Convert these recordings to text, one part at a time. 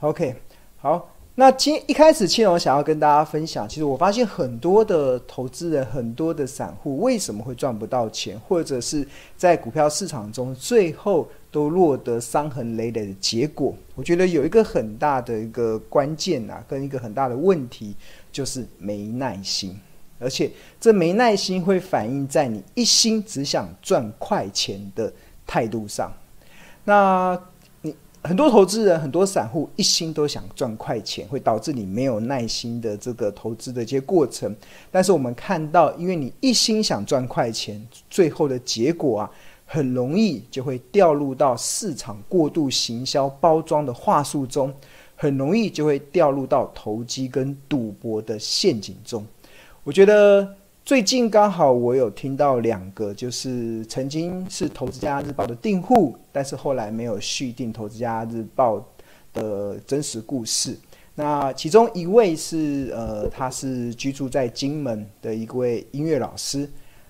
OK，好。那今一开始，庆隆想要跟大家分享，其实我发现很多的投资人、很多的散户为什么会赚不到钱，或者是在股票市场中最后都落得伤痕累累的结果。我觉得有一个很大的一个关键啊，跟一个很大的问题就是没耐心，而且这没耐心会反映在你一心只想赚快钱的态度上。那。很多投资人、很多散户一心都想赚快钱，会导致你没有耐心的这个投资的一些过程。但是我们看到，因为你一心想赚快钱，最后的结果啊，很容易就会掉入到市场过度行销包装的话术中，很容易就会掉入到投机跟赌博的陷阱中。我觉得。最近刚好我有听到两个，就是曾经是《投资家日报》的订户，但是后来没有续订《投资家日报》的真实故事。那其中一位是呃，他是居住在金门的一位音乐老师。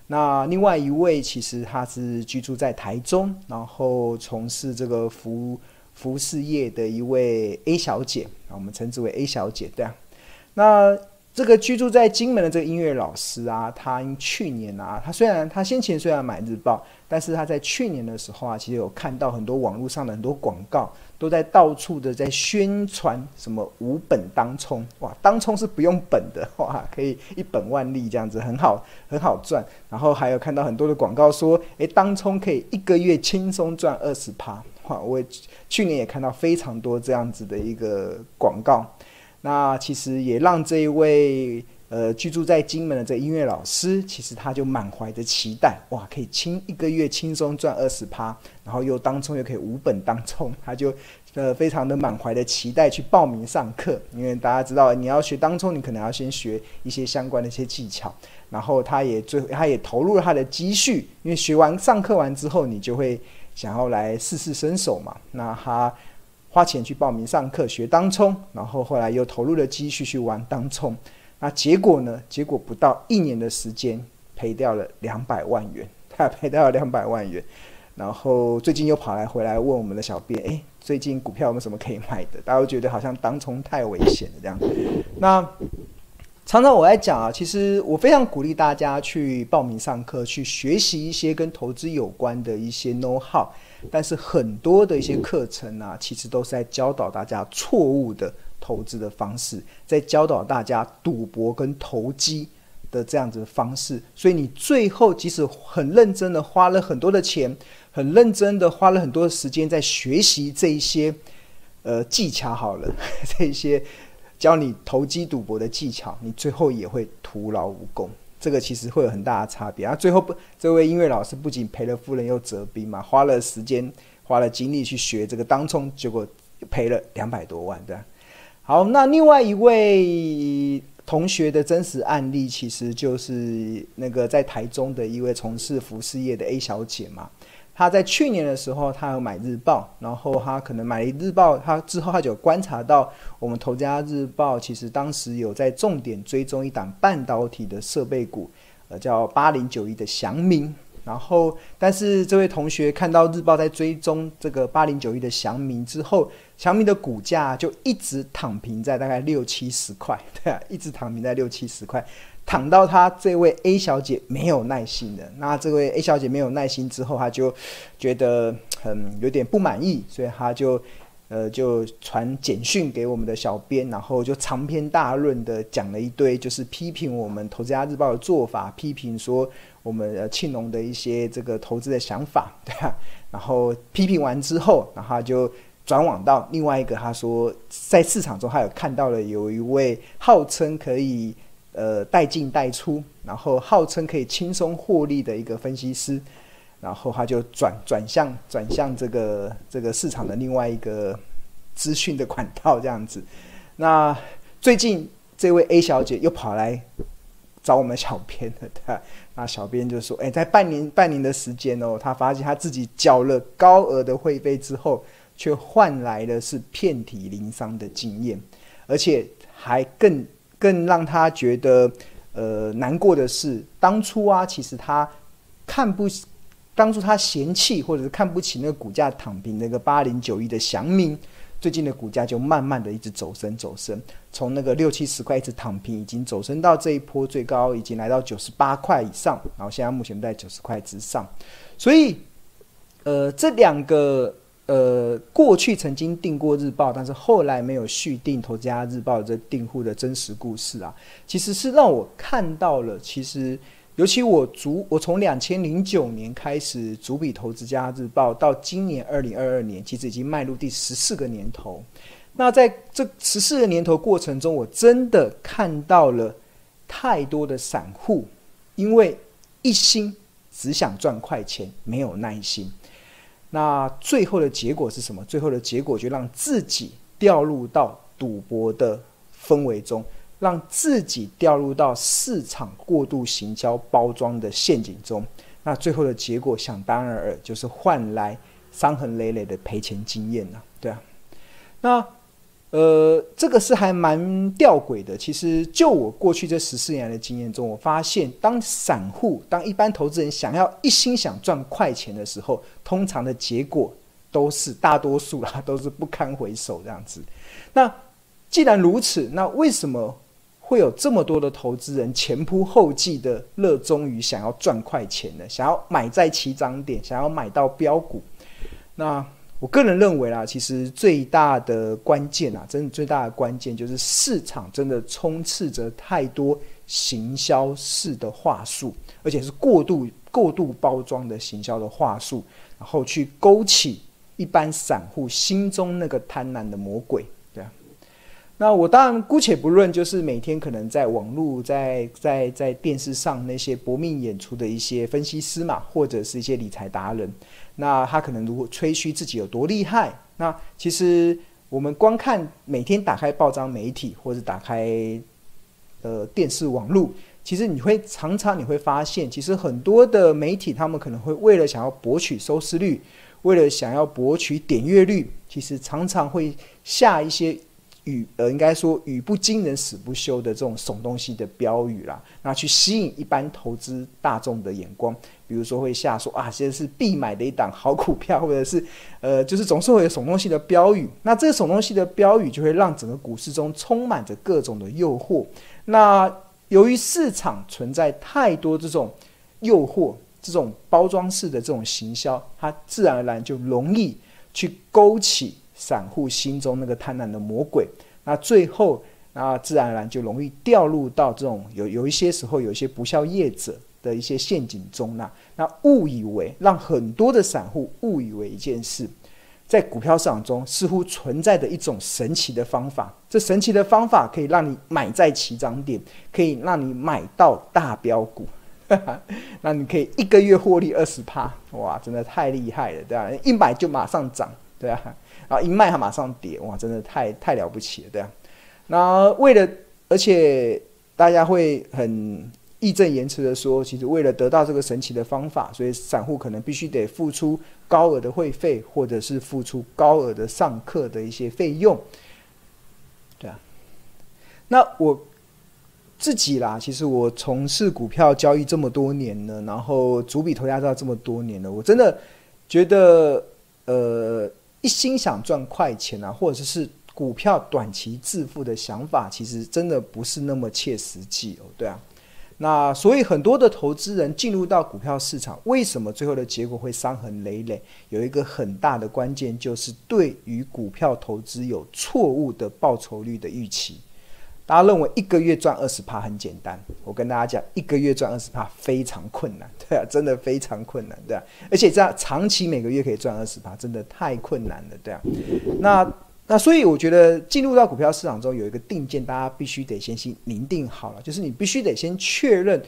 那另外一位其实他是居住在台中，然后从事这个服服饰业的一位 A 小姐啊，我们称之为 A 小姐，对啊。那这个居住在金门的这个音乐老师啊，他去年啊，他虽然他先前虽然买日报，但是他在去年的时候啊，其实有看到很多网络上的很多广告，都在到处的在宣传什么无本当冲，哇，当冲是不用本的，哇，可以一本万利这样子，很好很好赚。然后还有看到很多的广告说，诶，当冲可以一个月轻松赚二十趴，哇，我去年也看到非常多这样子的一个广告。那其实也让这一位呃居住在金门的这音乐老师，其实他就满怀着期待，哇，可以轻一个月轻松赚二十趴，然后又当冲又可以无本当冲，他就呃非常的满怀的期待去报名上课，因为大家知道你要学当冲，你可能要先学一些相关的一些技巧，然后他也最后他也投入了他的积蓄，因为学完上课完之后，你就会想要来试试身手嘛，那他。花钱去报名上课学当冲，然后后来又投入了积蓄去玩当冲，那结果呢？结果不到一年的时间赔掉了两百万元，他赔掉了两百万元，然后最近又跑来回来问我们的小编，诶，最近股票有没有什么可以买的？大家都觉得好像当冲太危险了这样子。那常常我在讲啊，其实我非常鼓励大家去报名上课，去学习一些跟投资有关的一些 know how。但是很多的一些课程啊，其实都是在教导大家错误的投资的方式，在教导大家赌博跟投机的这样子的方式。所以你最后即使很认真的花了很多的钱，很认真的花了很多的时间在学习这一些呃技巧好了，这一些教你投机赌博的技巧，你最后也会徒劳无功。这个其实会有很大的差别啊！最后不，这位音乐老师不仅赔了夫人又折兵嘛，花了时间、花了精力去学这个当冲，结果赔了两百多万，对吧？好，那另外一位同学的真实案例，其实就是那个在台中的一位从事服饰业的 A 小姐嘛。他在去年的时候，他有买日报，然后他可能买了日报，他之后他就观察到我们投家日报其实当时有在重点追踪一档半导体的设备股，呃，叫八零九一的祥明。然后，但是这位同学看到日报在追踪这个八零九一的祥明之后，祥明的股价就一直躺平在大概六七十块，对啊，一直躺平在六七十块。躺到他这位 A 小姐没有耐心的，那这位 A 小姐没有耐心之后，他就觉得很有点不满意，所以他就呃就传简讯给我们的小编，然后就长篇大论的讲了一堆，就是批评我们投资家日报的做法，批评说我们呃庆隆的一些这个投资的想法，对吧？然后批评完之后，然后他就转网到另外一个，他说在市场中他有看到了有一位号称可以。呃，带进带出，然后号称可以轻松获利的一个分析师，然后他就转转向转向这个这个市场的另外一个资讯的管道这样子。那最近这位 A 小姐又跑来找我们小编了，对？那小编就说：“哎，在半年半年的时间哦，他发现他自己缴了高额的会费之后，却换来的是遍体鳞伤的经验，而且还更。”更让他觉得呃难过的是，当初啊，其实他看不，当初他嫌弃或者是看不起那个股价躺平那个八零九一的祥明，最近的股价就慢慢的一直走升走升，从那个六七十块一直躺平，已经走升到这一波最高已经来到九十八块以上，然后现在目前在九十块之上，所以，呃，这两个呃过去曾经订过日报，但是后来没有续订《投资家日报》这订户的真实故事啊，其实是让我看到了，其实。尤其我主，我从两千零九年开始主笔《投资家日报》，到今年二零二二年，其实已经迈入第十四个年头。那在这十四个年头过程中，我真的看到了太多的散户，因为一心只想赚快钱，没有耐心。那最后的结果是什么？最后的结果就让自己掉入到赌博的氛围中。让自己掉入到市场过度行销包装的陷阱中，那最后的结果想当然尔就是换来伤痕累累的赔钱经验啊，对啊，那呃，这个是还蛮吊诡的。其实就我过去这十四年的经验中，我发现当散户、当一般投资人想要一心想赚快钱的时候，通常的结果都是大多数啦，都是不堪回首这样子。那既然如此，那为什么？会有这么多的投资人前仆后继的热衷于想要赚快钱呢，想要买在起涨点，想要买到标股。那我个人认为啦，其实最大的关键啊，真的最大的关键就是市场真的充斥着太多行销式的话术，而且是过度过度包装的行销的话术，然后去勾起一般散户心中那个贪婪的魔鬼。对啊那我当然姑且不论，就是每天可能在网络、在在在电视上那些搏命演出的一些分析师嘛，或者是一些理财达人，那他可能如果吹嘘自己有多厉害，那其实我们光看每天打开报章媒体或者打开呃电视网络，其实你会常常你会发现，其实很多的媒体他们可能会为了想要博取收视率，为了想要博取点阅率，其实常常会下一些。语呃，应该说语不惊人死不休的这种耸东西的标语啦，那去吸引一般投资大众的眼光，比如说会下说啊，现在是必买的一档好股票，或者是呃，就是总是会有耸东西的标语。那这个耸东西的标语就会让整个股市中充满着各种的诱惑。那由于市场存在太多这种诱惑，这种包装式的这种行销，它自然而然就容易去勾起。散户心中那个贪婪的魔鬼，那最后那自然而然就容易掉入到这种有有一些时候有一些不肖业者的一些陷阱中那那误以为让很多的散户误以为一件事，在股票市场中似乎存在着一种神奇的方法，这神奇的方法可以让你买在起涨点，可以让你买到大标股，那你可以一个月获利二十趴，哇，真的太厉害了，对吧？一买就马上涨，对啊？然后一卖，它马上跌，哇，真的太太了不起了，对啊。那为了，而且大家会很义正言辞的说，其实为了得到这个神奇的方法，所以散户可能必须得付出高额的会费，或者是付出高额的上课的一些费用，对啊。那我自己啦，其实我从事股票交易这么多年了，然后主笔投家到这么多年了，我真的觉得，呃。一心想赚快钱啊，或者是股票短期致富的想法，其实真的不是那么切实际哦。对啊，那所以很多的投资人进入到股票市场，为什么最后的结果会伤痕累累？有一个很大的关键，就是对于股票投资有错误的报酬率的预期。大家认为一个月赚二十趴很简单，我跟大家讲，一个月赚二十趴非常困难，对啊，真的非常困难，对啊，而且这样长期每个月可以赚二十趴，真的太困难了，对啊。那那所以我觉得进入到股票市场中有一个定见，大家必须得先去拟定好了，就是你必须得先确认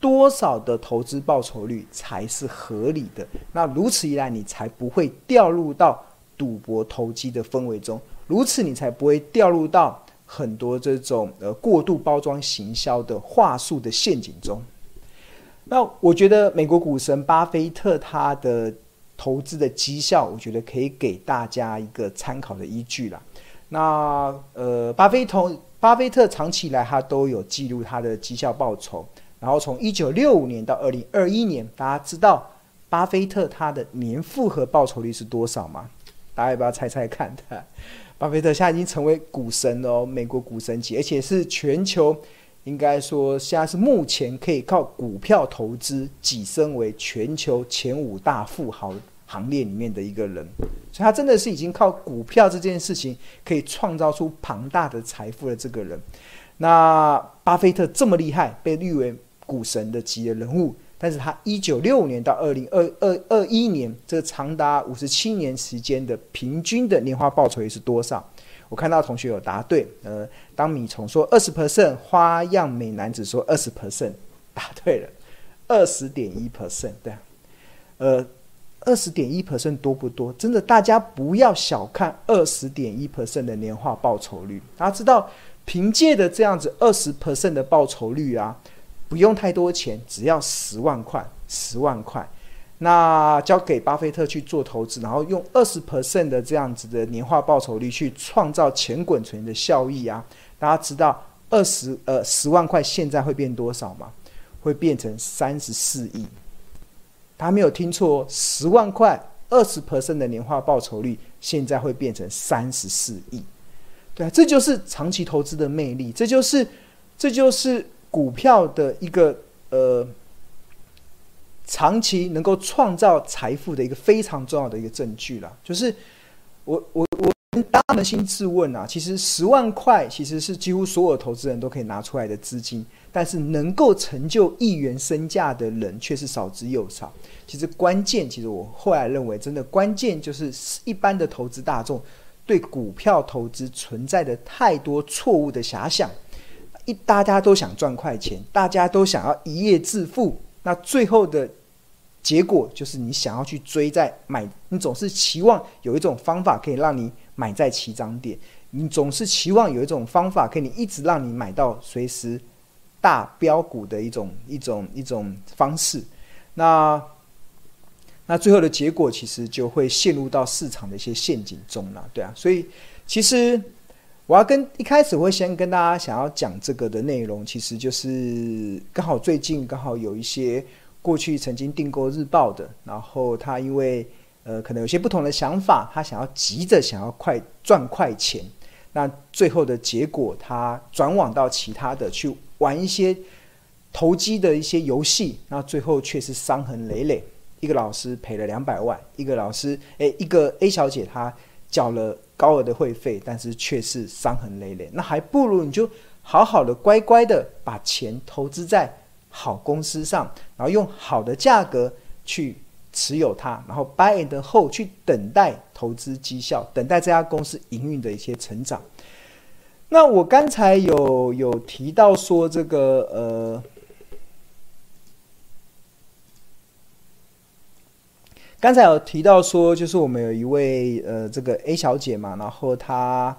多少的投资报酬率才是合理的。那如此一来，你才不会掉入到赌博投机的氛围中，如此你才不会掉入到。很多这种呃过度包装行销的话术的陷阱中，那我觉得美国股神巴菲特他的投资的绩效，我觉得可以给大家一个参考的依据啦。那呃，巴菲特巴菲特长期以来他都有记录他的绩效报酬，然后从一九六五年到二零二一年，大家知道巴菲特他的年复合报酬率是多少吗？大家要不要猜猜看？巴菲特现在已经成为股神哦，美国股神级，而且是全球应该说现在是目前可以靠股票投资跻身为全球前五大富豪行列里面的一个人，所以他真的是已经靠股票这件事情可以创造出庞大的财富的这个人。那巴菲特这么厉害，被誉为股神的级的人物。但是他一九六五年到二零二二二一年，这长达五十七年时间的平均的年化报酬率是多少？我看到同学有答对，呃，当米虫说二十 percent，花样美男子说二十 percent，答对了，二十点一 percent，对，呃，二十点一 percent 多不多？真的，大家不要小看二十点一 percent 的年化报酬率。大家知道，凭借的这样子二十 percent 的报酬率啊。不用太多钱，只要十万块，十万块，那交给巴菲特去做投资，然后用二十 percent 的这样子的年化报酬率去创造钱滚存的效益啊！大家知道二十呃十万块现在会变多少吗？会变成三十四亿。他没有听错，十万块二十 percent 的年化报酬率现在会变成三十四亿。对啊，这就是长期投资的魅力，这就是这就是。股票的一个呃，长期能够创造财富的一个非常重要的一个证据了，就是我我我大家扪心自问啊，其实十万块其实是几乎所有投资人都可以拿出来的资金，但是能够成就亿元身价的人却是少之又少。其实关键，其实我后来认为，真的关键就是一般的投资大众对股票投资存在的太多错误的遐想。一大家都想赚快钱，大家都想要一夜致富，那最后的结果就是你想要去追在买，你总是期望有一种方法可以让你买在起涨点，你总是期望有一种方法可以一直让你买到随时大标股的一种一种一种方式，那那最后的结果其实就会陷入到市场的一些陷阱中了，对啊，所以其实。我要跟一开始我会先跟大家想要讲这个的内容，其实就是刚好最近刚好有一些过去曾经订购日报的，然后他因为呃可能有些不同的想法，他想要急着想要快赚快钱，那最后的结果他转往到其他的去玩一些投机的一些游戏，那最后却是伤痕累累，一个老师赔了两百万，一个老师诶，一个 A 小姐她缴了。高额的会费，但是却是伤痕累累。那还不如你就好好的、乖乖的把钱投资在好公司上，然后用好的价格去持有它，然后 buy and hold 去等待投资绩效，等待这家公司营运的一些成长。那我刚才有有提到说这个呃。刚才有提到说，就是我们有一位呃，这个 A 小姐嘛，然后她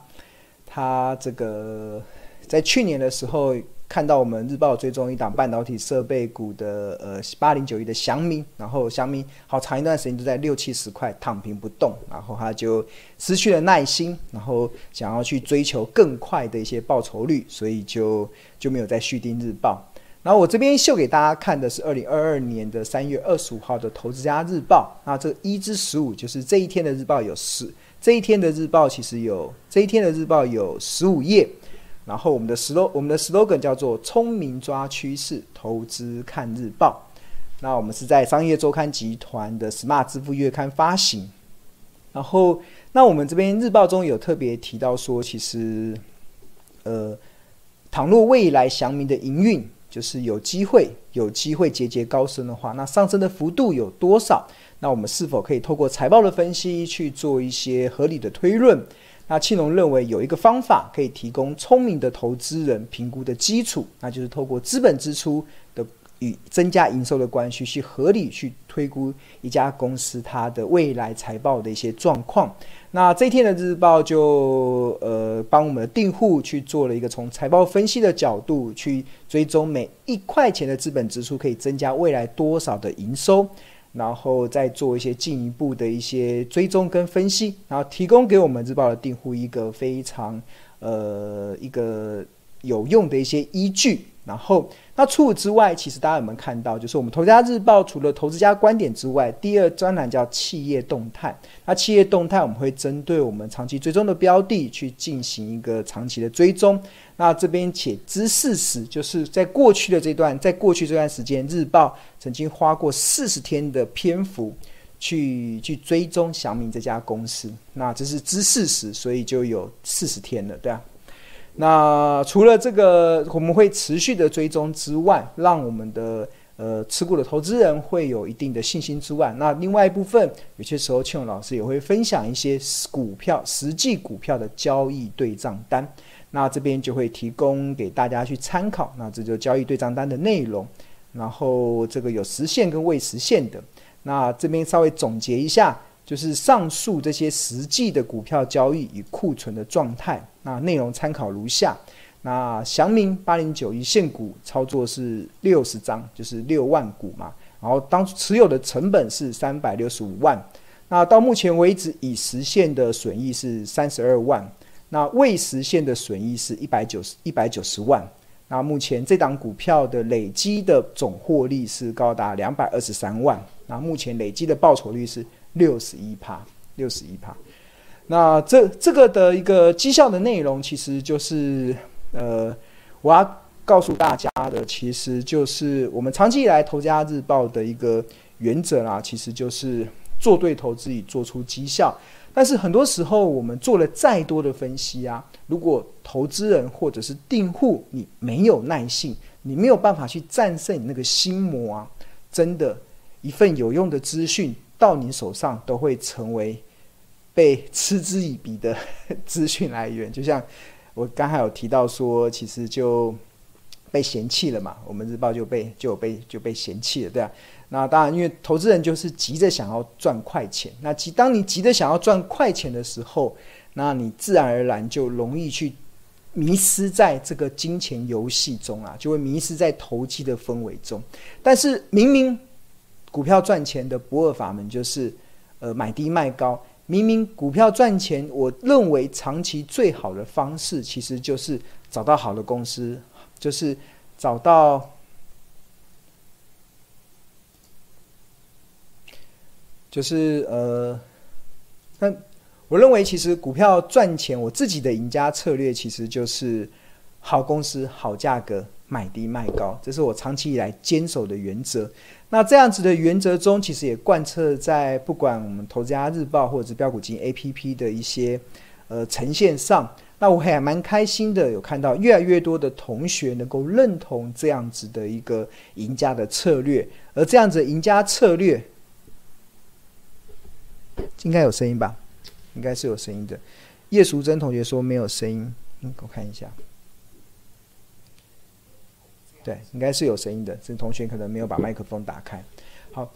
她这个在去年的时候看到我们日报追踪一档半导体设备股的呃八零九一的祥明，然后祥明好长一段时间都在六七十块躺平不动，然后她就失去了耐心，然后想要去追求更快的一些报酬率，所以就就没有再续订日报。然后我这边秀给大家看的是二零二二年的三月二十五号的《投资家日报》。那这一至十五就是这一天的日报有十，这一天的日报其实有这一天的日报有十五页。然后我们的 slogan 我们的 slogan 叫做“聪明抓趋势，投资看日报”。那我们是在商业周刊集团的 Smart 支付月刊发行。然后那我们这边日报中有特别提到说，其实呃，倘若未来祥明的营运。就是有机会，有机会节节高升的话，那上升的幅度有多少？那我们是否可以透过财报的分析去做一些合理的推论？那庆隆认为有一个方法可以提供聪明的投资人评估的基础，那就是透过资本支出的与增加营收的关系，去合理去推估一家公司它的未来财报的一些状况。那这一天的日报就呃帮我们的订户去做了一个从财报分析的角度去追踪每一块钱的资本支出可以增加未来多少的营收，然后再做一些进一步的一些追踪跟分析，然后提供给我们日报的订户一个非常呃一个有用的一些依据。然后，那除此之外，其实大家有没有看到，就是我们投资家日报除了投资家观点之外，第二专栏叫企业动态。那企业动态，我们会针对我们长期追踪的标的去进行一个长期的追踪。那这边且知事实，就是在过去的这段，在过去这段时间，日报曾经花过四十天的篇幅去去追踪祥明这家公司。那这是知事实，所以就有四十天了，对啊。那除了这个，我们会持续的追踪之外，让我们的呃持股的投资人会有一定的信心之外，那另外一部分，有些时候庆勇老师也会分享一些股票实际股票的交易对账单，那这边就会提供给大家去参考。那这就交易对账单的内容，然后这个有实现跟未实现的，那这边稍微总结一下。就是上述这些实际的股票交易与库存的状态，那内容参考如下。那祥明八零九一现股操作是六十张，就是六万股嘛。然后当持有的成本是三百六十五万。那到目前为止已实现的损益是三十二万，那未实现的损益是一百九十一百九十万。那目前这档股票的累积的总获利是高达两百二十三万。那目前累积的报酬率是。六十一趴，六十一趴。那这这个的一个绩效的内容，其实就是呃，我要告诉大家的，其实就是我们长期以来《投家日报》的一个原则啦，其实就是做对投资以做出绩效。但是很多时候，我们做了再多的分析啊，如果投资人或者是订户你没有耐性，你没有办法去战胜你那个心魔啊，真的，一份有用的资讯。到你手上都会成为被嗤之以鼻的 资讯来源，就像我刚才有提到说，其实就被嫌弃了嘛，我们日报就被就被就被嫌弃了，对啊。那当然，因为投资人就是急着想要赚快钱，那急当你急着想要赚快钱的时候，那你自然而然就容易去迷失在这个金钱游戏中啊，就会迷失在投机的氛围中。但是明明。股票赚钱的不二法门就是，呃，买低卖高。明明股票赚钱，我认为长期最好的方式其实就是找到好的公司，就是找到，就是呃，那我认为其实股票赚钱，我自己的赢家策略其实就是好公司、好价格。买低卖高，这是我长期以来坚守的原则。那这样子的原则中，其实也贯彻在不管我们投资家日报或者是标股金 APP 的一些呃呈现上。那我还蛮开心的，有看到越来越多的同学能够认同这样子的一个赢家的策略。而这样子赢家策略，应该有声音吧？应该是有声音的。叶淑珍同学说没有声音，嗯，我看一下。对，应该是有声音的。这同学可能没有把麦克风打开。好，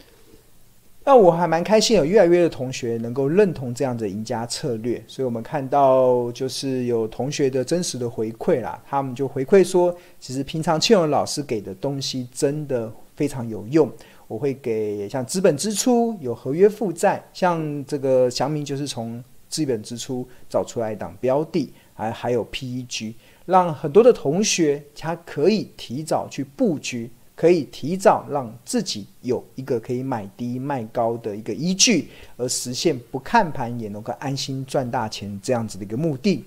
那我还蛮开心，有越来越多的同学能够认同这样的赢家策略。所以我们看到，就是有同学的真实的回馈啦，他们就回馈说，其实平常庆荣老师给的东西真的非常有用。我会给像资本支出、有合约负债，像这个祥明就是从资本支出找出来一档标的，还还有 PEG。让很多的同学他可以提早去布局，可以提早让自己有一个可以买低卖高的一个依据，而实现不看盘也能够安心赚大钱这样子的一个目的。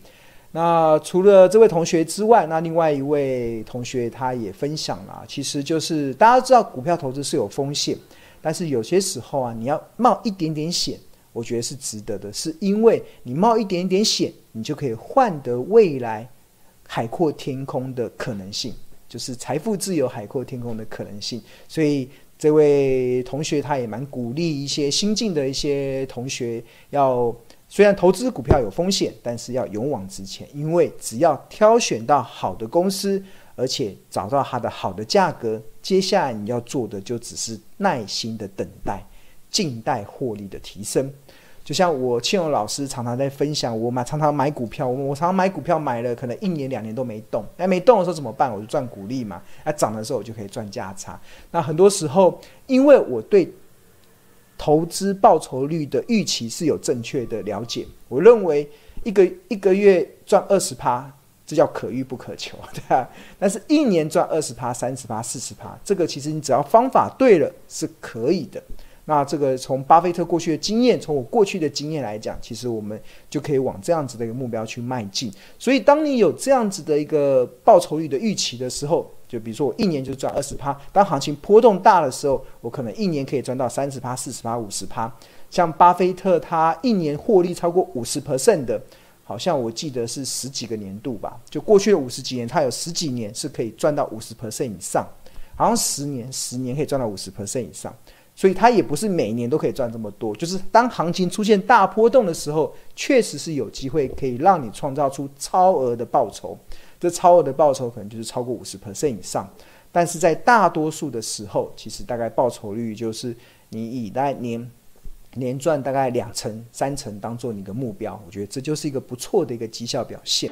那除了这位同学之外，那另外一位同学他也分享了，其实就是大家知道股票投资是有风险，但是有些时候啊，你要冒一点点险，我觉得是值得的，是因为你冒一点点险，你就可以换得未来。海阔天空的可能性，就是财富自由、海阔天空的可能性。所以这位同学他也蛮鼓励一些新进的一些同学要，虽然投资股票有风险，但是要勇往直前，因为只要挑选到好的公司，而且找到它的好的价格，接下来你要做的就只是耐心的等待，静待获利的提升。就像我庆荣老师常常在分享，我买常常买股票，我常常买股票买了可能一年两年都没动，哎，没动的时候怎么办？我就赚股利嘛。哎，涨的时候我就可以赚价差。那很多时候，因为我对投资报酬率的预期是有正确的了解，我认为一个一个月赚二十趴，这叫可遇不可求，对吧？但是一年赚二十趴、三十趴、四十趴，这个其实你只要方法对了是可以的。那这个从巴菲特过去的经验，从我过去的经验来讲，其实我们就可以往这样子的一个目标去迈进。所以，当你有这样子的一个报酬率的预期的时候，就比如说我一年就赚二十趴，当行情波动大的时候，我可能一年可以赚到三十趴、四十趴、五十趴。像巴菲特他一年获利超过五十 percent 的。好像我记得是十几个年度吧，就过去的五十几年，他有十几年是可以赚到五十 percent 以上，好像十年十年可以赚到五十 percent 以上，所以它也不是每年都可以赚这么多，就是当行情出现大波动的时候，确实是有机会可以让你创造出超额的报酬，这超额的报酬可能就是超过五十 percent 以上，但是在大多数的时候，其实大概报酬率就是你以大概年。年赚大概两成、三成当做你的目标，我觉得这就是一个不错的一个绩效表现。